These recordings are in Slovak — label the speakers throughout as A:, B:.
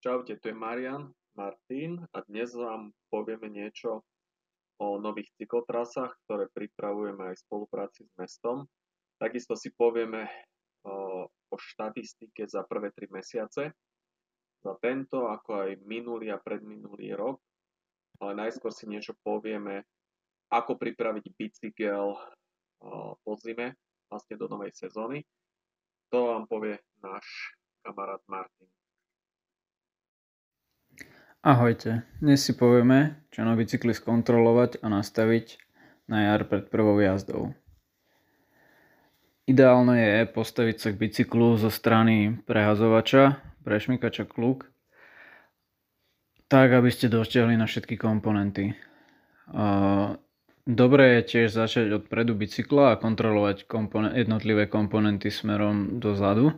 A: Čaute, tu je Marian Martin a dnes vám povieme niečo o nových cyklotrasách, ktoré pripravujeme aj v spolupráci s mestom. Takisto si povieme o, o štatistike za prvé tri mesiace, za tento, ako aj minulý a predminulý rok. Ale najskôr si niečo povieme, ako pripraviť bicykel po zime, vlastne do novej sezóny. To vám povie náš kamarát Martin.
B: Ahojte, dnes si povieme, čo na bicykli skontrolovať a nastaviť na jar pred prvou jazdou. Ideálne je postaviť sa k bicyklu zo strany prehazovača, prešmykača kluk, tak aby ste doštiahli na všetky komponenty. Dobre je tiež začať od predu bicykla a kontrolovať komponen- jednotlivé komponenty smerom dozadu.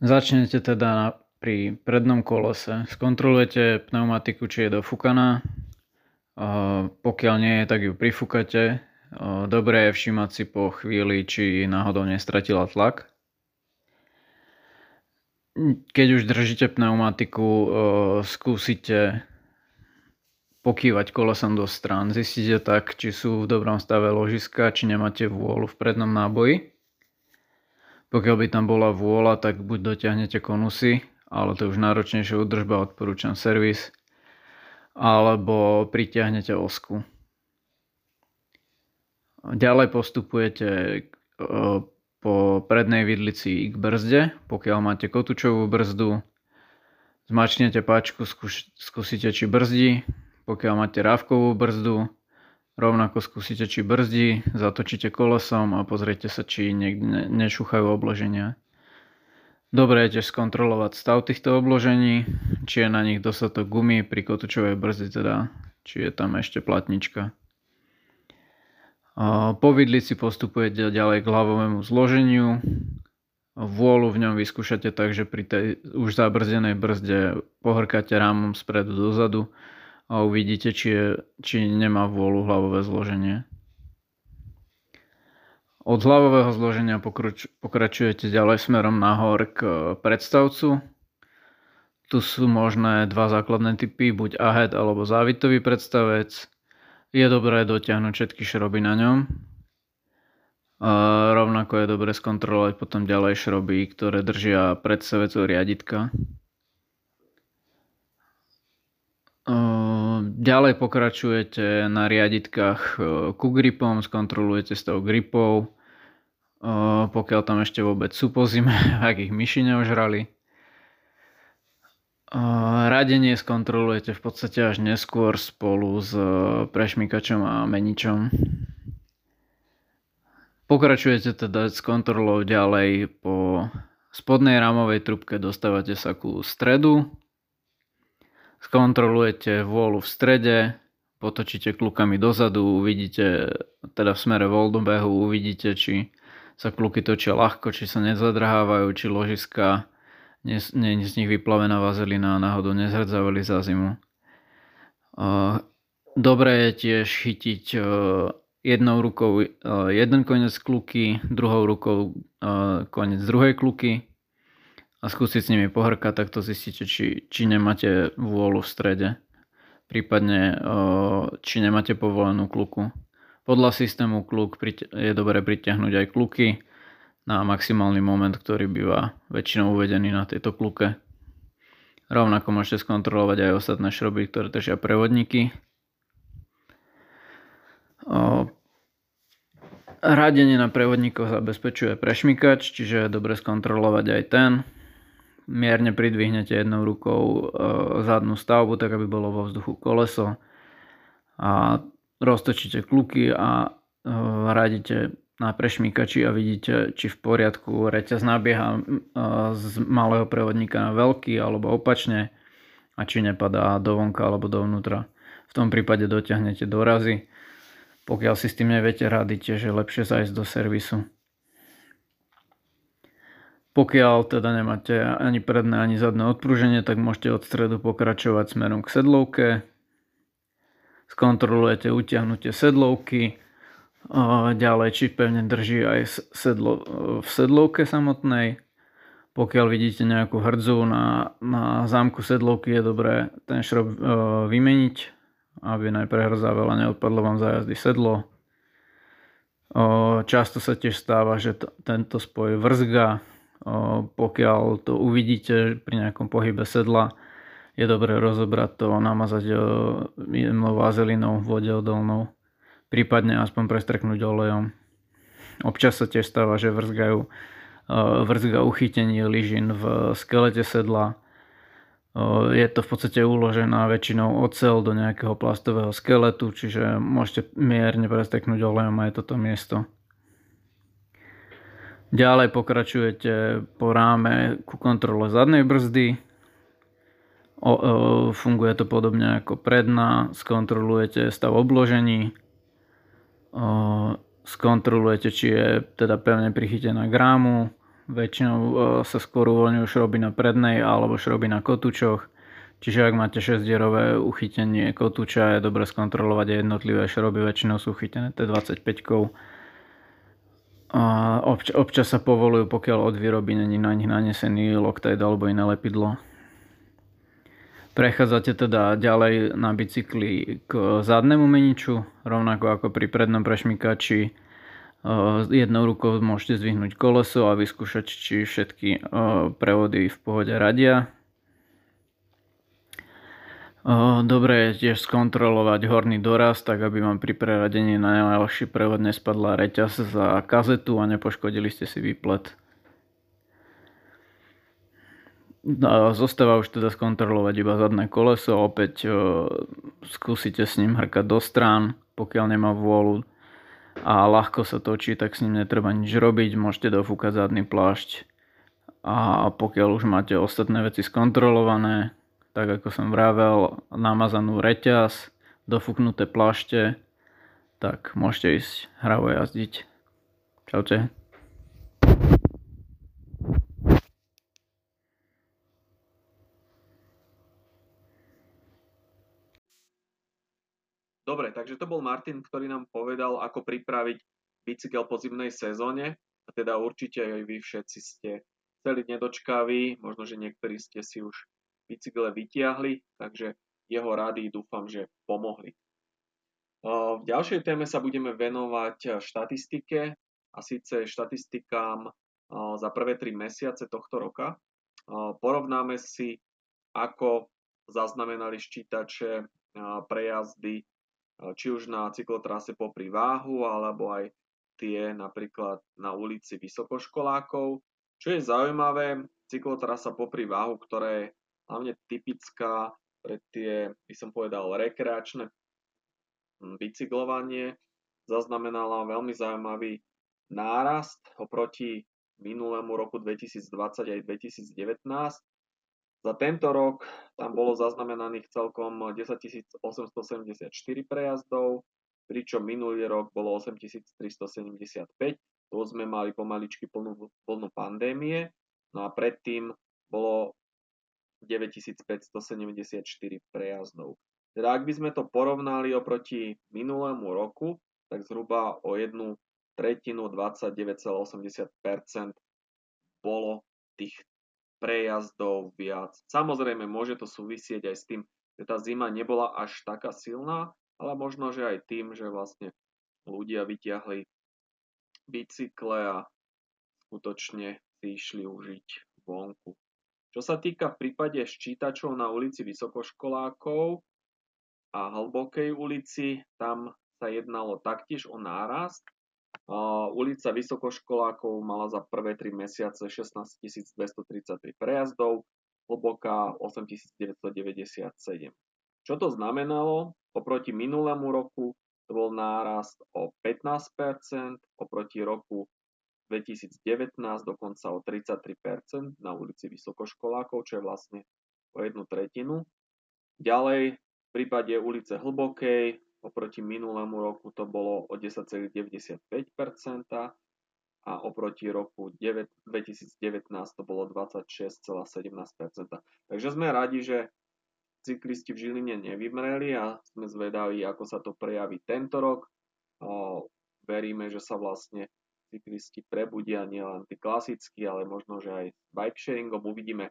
B: Začnete teda pri prednom kolese skontrolujete pneumatiku, či je dofúkaná. Pokiaľ nie tak ju prifúkate. Dobré je všímať si po chvíli, či náhodou nestratila tlak. Keď už držíte pneumatiku, skúsite pokývať kolesom do strán. Zistíte tak, či sú v dobrom stave ložiska, či nemáte vôľu v prednom náboji. Pokiaľ by tam bola vôľa, tak buď dotiahnete konusy, ale to je už náročnejšia údržba, odporúčam servis, alebo pritiahnete osku. Ďalej postupujete e, po prednej vidlici k brzde, pokiaľ máte kotúčovú brzdu, zmačnete páčku, skúsite či brzdí, pokiaľ máte rávkovú brzdu, rovnako skúsite či brzdí, zatočíte kolesom a pozriete sa, či niekde nešúchajú obloženia. Dobre je tiež skontrolovať stav týchto obložení, či je na nich dostatok gumy pri kotúčovej brzdy, teda či je tam ešte platnička. Po vidlici postupujete ďalej k hlavovému zloženiu. Vôľu v ňom vyskúšate tak, že pri tej už zabrzdenej brzde pohrkáte rámom spredu dozadu a uvidíte, či, je, či nemá vôľu hlavové zloženie. Od hlavového zloženia pokračujete ďalej smerom nahor k predstavcu. Tu sú možné dva základné typy, buď ahead alebo závitový predstavec. Je dobré dotiahnuť všetky šroby na ňom. A rovnako je dobré skontrolovať potom ďalej šroby, ktoré držia predstavecov riaditka. Ďalej pokračujete na riaditkách ku gripom, skontrolujete stav gripov, pokiaľ tam ešte vôbec sú po zime, ak ich myši neožrali. Radenie skontrolujete v podstate až neskôr spolu s prešmykačom a meničom. Pokračujete teda s kontrolou ďalej po spodnej rámovej trubke dostávate sa ku stredu skontrolujete vôľu v strede, potočíte klukami dozadu, uvidíte, teda v smere voľdobehu, uvidíte, či sa kluky točia ľahko, či sa nezadrhávajú, či ložiska nie, nie z nich vyplavená vazelina a náhodou nezhrdzavali za zimu. Dobré je tiež chytiť jednou rukou jeden koniec kluky, druhou rukou koniec druhej kluky a skúsiť s nimi pohrkať, tak to zistíte, či, či nemáte vôľu v strede, prípadne či nemáte povolenú kluku. Podľa systému kluk je dobré pritiahnuť aj kluky na maximálny moment, ktorý býva väčšinou uvedený na tejto kluke. Rovnako môžete skontrolovať aj ostatné šroby, ktoré držia prevodníky. Radenie na prevodníkoch zabezpečuje prešmykač, čiže je dobre skontrolovať aj ten mierne pridvihnete jednou rukou e, zadnú stavbu, tak aby bolo vo vzduchu koleso a roztočíte kluky a e, radíte na prešmíkači a vidíte, či v poriadku reťaz nabieha e, z malého prevodníka na veľký alebo opačne a či nepadá dovonka alebo dovnútra. V tom prípade dotiahnete dorazy. Pokiaľ si s tým neviete rady, tiež je lepšie zajsť do servisu. Pokiaľ teda nemáte ani predné, ani zadné odpruženie, tak môžete od stredu pokračovať smerom k sedlovke. Skontrolujete utiahnutie sedlovky, ďalej či pevne drží aj sedlo v sedlovke samotnej. Pokiaľ vidíte nejakú hrdzu na, na zámku sedlovky, je dobré ten šrob e, vymeniť, aby najprehrdza veľa neodpadlo vám za jazdy sedlo. E, často sa tiež stáva, že t- tento spoj vrzga, pokiaľ to uvidíte pri nejakom pohybe sedla, je dobré rozobrať to, namazať e, jemnou vazelinou, vode odolnou, prípadne aspoň prestreknúť olejom. Občas sa tiež stáva, že vrzgajú vrzga uchytenie lyžin v skelete sedla. Je to v podstate uložená väčšinou ocel do nejakého plastového skeletu, čiže môžete mierne presteknúť olejom aj toto miesto. Ďalej pokračujete po ráme ku kontrole zadnej brzdy. O, o, funguje to podobne ako predná. Skontrolujete stav obložení. O, skontrolujete, či je teda pevne prichytená grámu. Väčšinou e, sa skôr uvoľňujú šroby na prednej alebo šroby na kotúčoch. Čiže ak máte 6-dierové uchytenie kotúča, je dobre skontrolovať jednotlivé šroby, väčšinou sú chytené T25 obč- občas sa povolujú, pokiaľ od výroby není na nich nanesený Loctite alebo iné lepidlo. Prechádzate teda ďalej na bicykli k zadnému meniču, rovnako ako pri prednom prešmykači jednou rukou môžete zvihnúť koleso a vyskúšať, či všetky prevody v pohode radia. Dobre je tiež skontrolovať horný doraz, tak aby vám pri preradení na najľahší prevod nespadla reťaz za kazetu a nepoškodili ste si výplet. Zostáva už teda skontrolovať iba zadné koleso, opäť skúsite s ním hrkať do strán, pokiaľ nemá vôľu a ľahko sa točí, tak s ním netreba nič robiť, môžete dofúkať zadný plášť a pokiaľ už máte ostatné veci skontrolované, tak ako som vravel, namazanú reťaz, dofúknuté plášte, tak môžete ísť hravo jazdiť. Čaute.
A: Dobre, takže to bol Martin, ktorý nám povedal, ako pripraviť bicykel po zimnej sezóne. A teda určite aj vy všetci ste celý nedočkaví, možno, že niektorí ste si už bicykle vytiahli, takže jeho rady dúfam, že pomohli. V ďalšej téme sa budeme venovať štatistike a síce štatistikám za prvé tri mesiace tohto roka. Porovnáme si, ako zaznamenali ščítače prejazdy či už na cyklotrase popri váhu, alebo aj tie napríklad na ulici vysokoškolákov. Čo je zaujímavé, cyklotrasa popri váhu, ktorá je hlavne typická pre tie, by som povedal, rekreačné hm, bicyklovanie, zaznamenala veľmi zaujímavý nárast oproti minulému roku 2020 aj 2019. Za tento rok tam bolo zaznamenaných celkom 10 874 prejazdov, pričom minulý rok bolo 8375. To sme mali pomaličky plnú, plnú pandémie. No a predtým bolo 9574 prejazdov. Teda ak by sme to porovnali oproti minulému roku, tak zhruba o jednu tretinu 29,80% bolo tých prejazdov viac. Samozrejme, môže to súvisieť aj s tým, že tá zima nebola až taká silná, ale možno, že aj tým, že vlastne ľudia vyťahli bicykle a skutočne si išli užiť vonku. Čo sa týka v prípade ščítačov na ulici Vysokoškolákov a Hlbokej ulici, tam sa jednalo taktiež o nárast, ulica Vysokoškolákov mala za prvé 3 mesiace 16 233 prejazdov, hlboká 8997. Čo to znamenalo? Oproti minulému roku to bol nárast o 15%, oproti roku 2019 dokonca o 33% na ulici Vysokoškolákov, čo je vlastne o jednu tretinu. Ďalej v prípade ulice Hlbokej Oproti minulému roku to bolo o 10,95% a oproti roku 2019 to bolo 26,17%. Takže sme radi, že cyklisti v Žiline nevymreli a sme zvedaví, ako sa to prejaví tento rok. Veríme, že sa vlastne cyklisti prebudia nielen tí klasickí, ale možno, že aj bike sharingom. Uvidíme,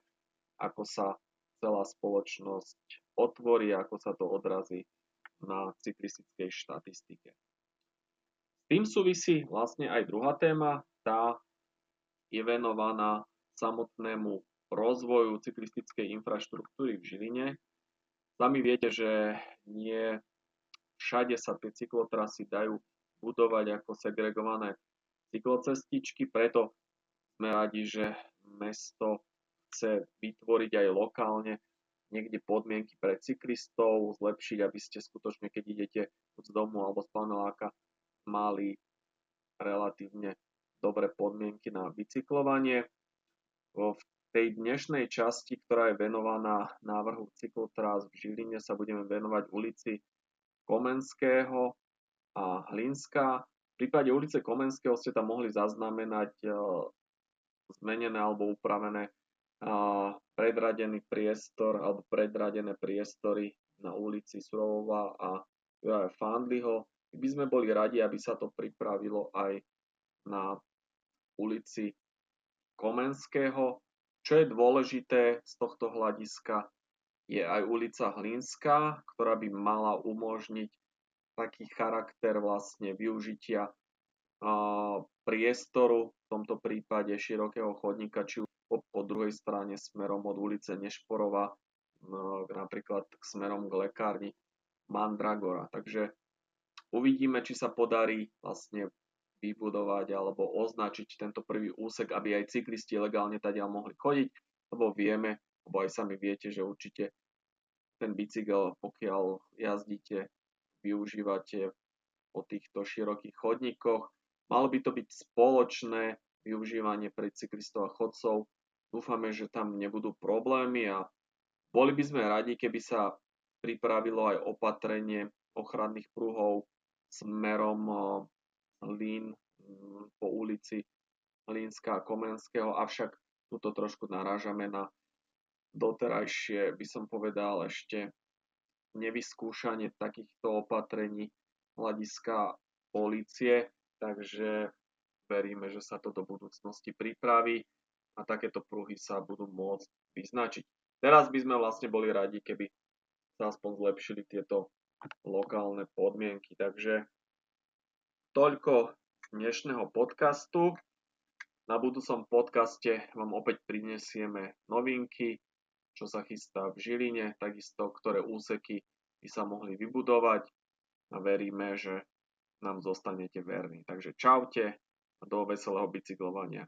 A: ako sa celá spoločnosť otvorí, ako sa to odrazí na cyklistickej štatistike. S tým súvisí vlastne aj druhá téma, tá je venovaná samotnému rozvoju cyklistickej infraštruktúry v Žiline. Sami viete, že nie všade sa tie cyklotrasy dajú budovať ako segregované cyklocestičky, preto sme radi, že mesto chce vytvoriť aj lokálne niekde podmienky pre cyklistov, zlepšiť, aby ste skutočne, keď idete z domu alebo z paneláka, mali relatívne dobré podmienky na bicyklovanie. V tej dnešnej časti, ktorá je venovaná návrhu cyklotrás v Žiline, sa budeme venovať ulici Komenského a Hlinská. V prípade ulice Komenského ste tam mohli zaznamenať e, zmenené alebo upravené predradený priestor alebo predradené priestory na ulici Surovova a Juraja Fandliho. By sme boli radi, aby sa to pripravilo aj na ulici Komenského. Čo je dôležité z tohto hľadiska, je aj ulica Hlinská, ktorá by mala umožniť taký charakter vlastne využitia priestoru, v tomto prípade širokého chodníka, či po, druhej strane smerom od ulice Nešporova, napríklad smerom k lekárni Mandragora. Takže uvidíme, či sa podarí vlastne vybudovať alebo označiť tento prvý úsek, aby aj cyklisti legálne tady mohli chodiť, lebo vieme, lebo aj sami viete, že určite ten bicykel, pokiaľ jazdíte, využívate po týchto širokých chodníkoch. Malo by to byť spoločné využívanie pre cyklistov a chodcov. Dúfame, že tam nebudú problémy a boli by sme radi, keby sa pripravilo aj opatrenie ochranných pruhov smerom Lín po ulici Línska a Komenského, avšak tuto trošku narážame na doterajšie, by som povedal, ešte nevyskúšanie takýchto opatrení hľadiska policie, takže veríme, že sa to do budúcnosti pripraví a takéto pruhy sa budú môcť vyznačiť. Teraz by sme vlastne boli radi, keby sa aspoň zlepšili tieto lokálne podmienky. Takže toľko dnešného podcastu. Na budúcom podcaste vám opäť prinesieme novinky, čo sa chystá v Žiline, takisto ktoré úseky by sa mohli vybudovať a veríme, že nám zostanete verní. Takže čaute a do veselého bicyklovania.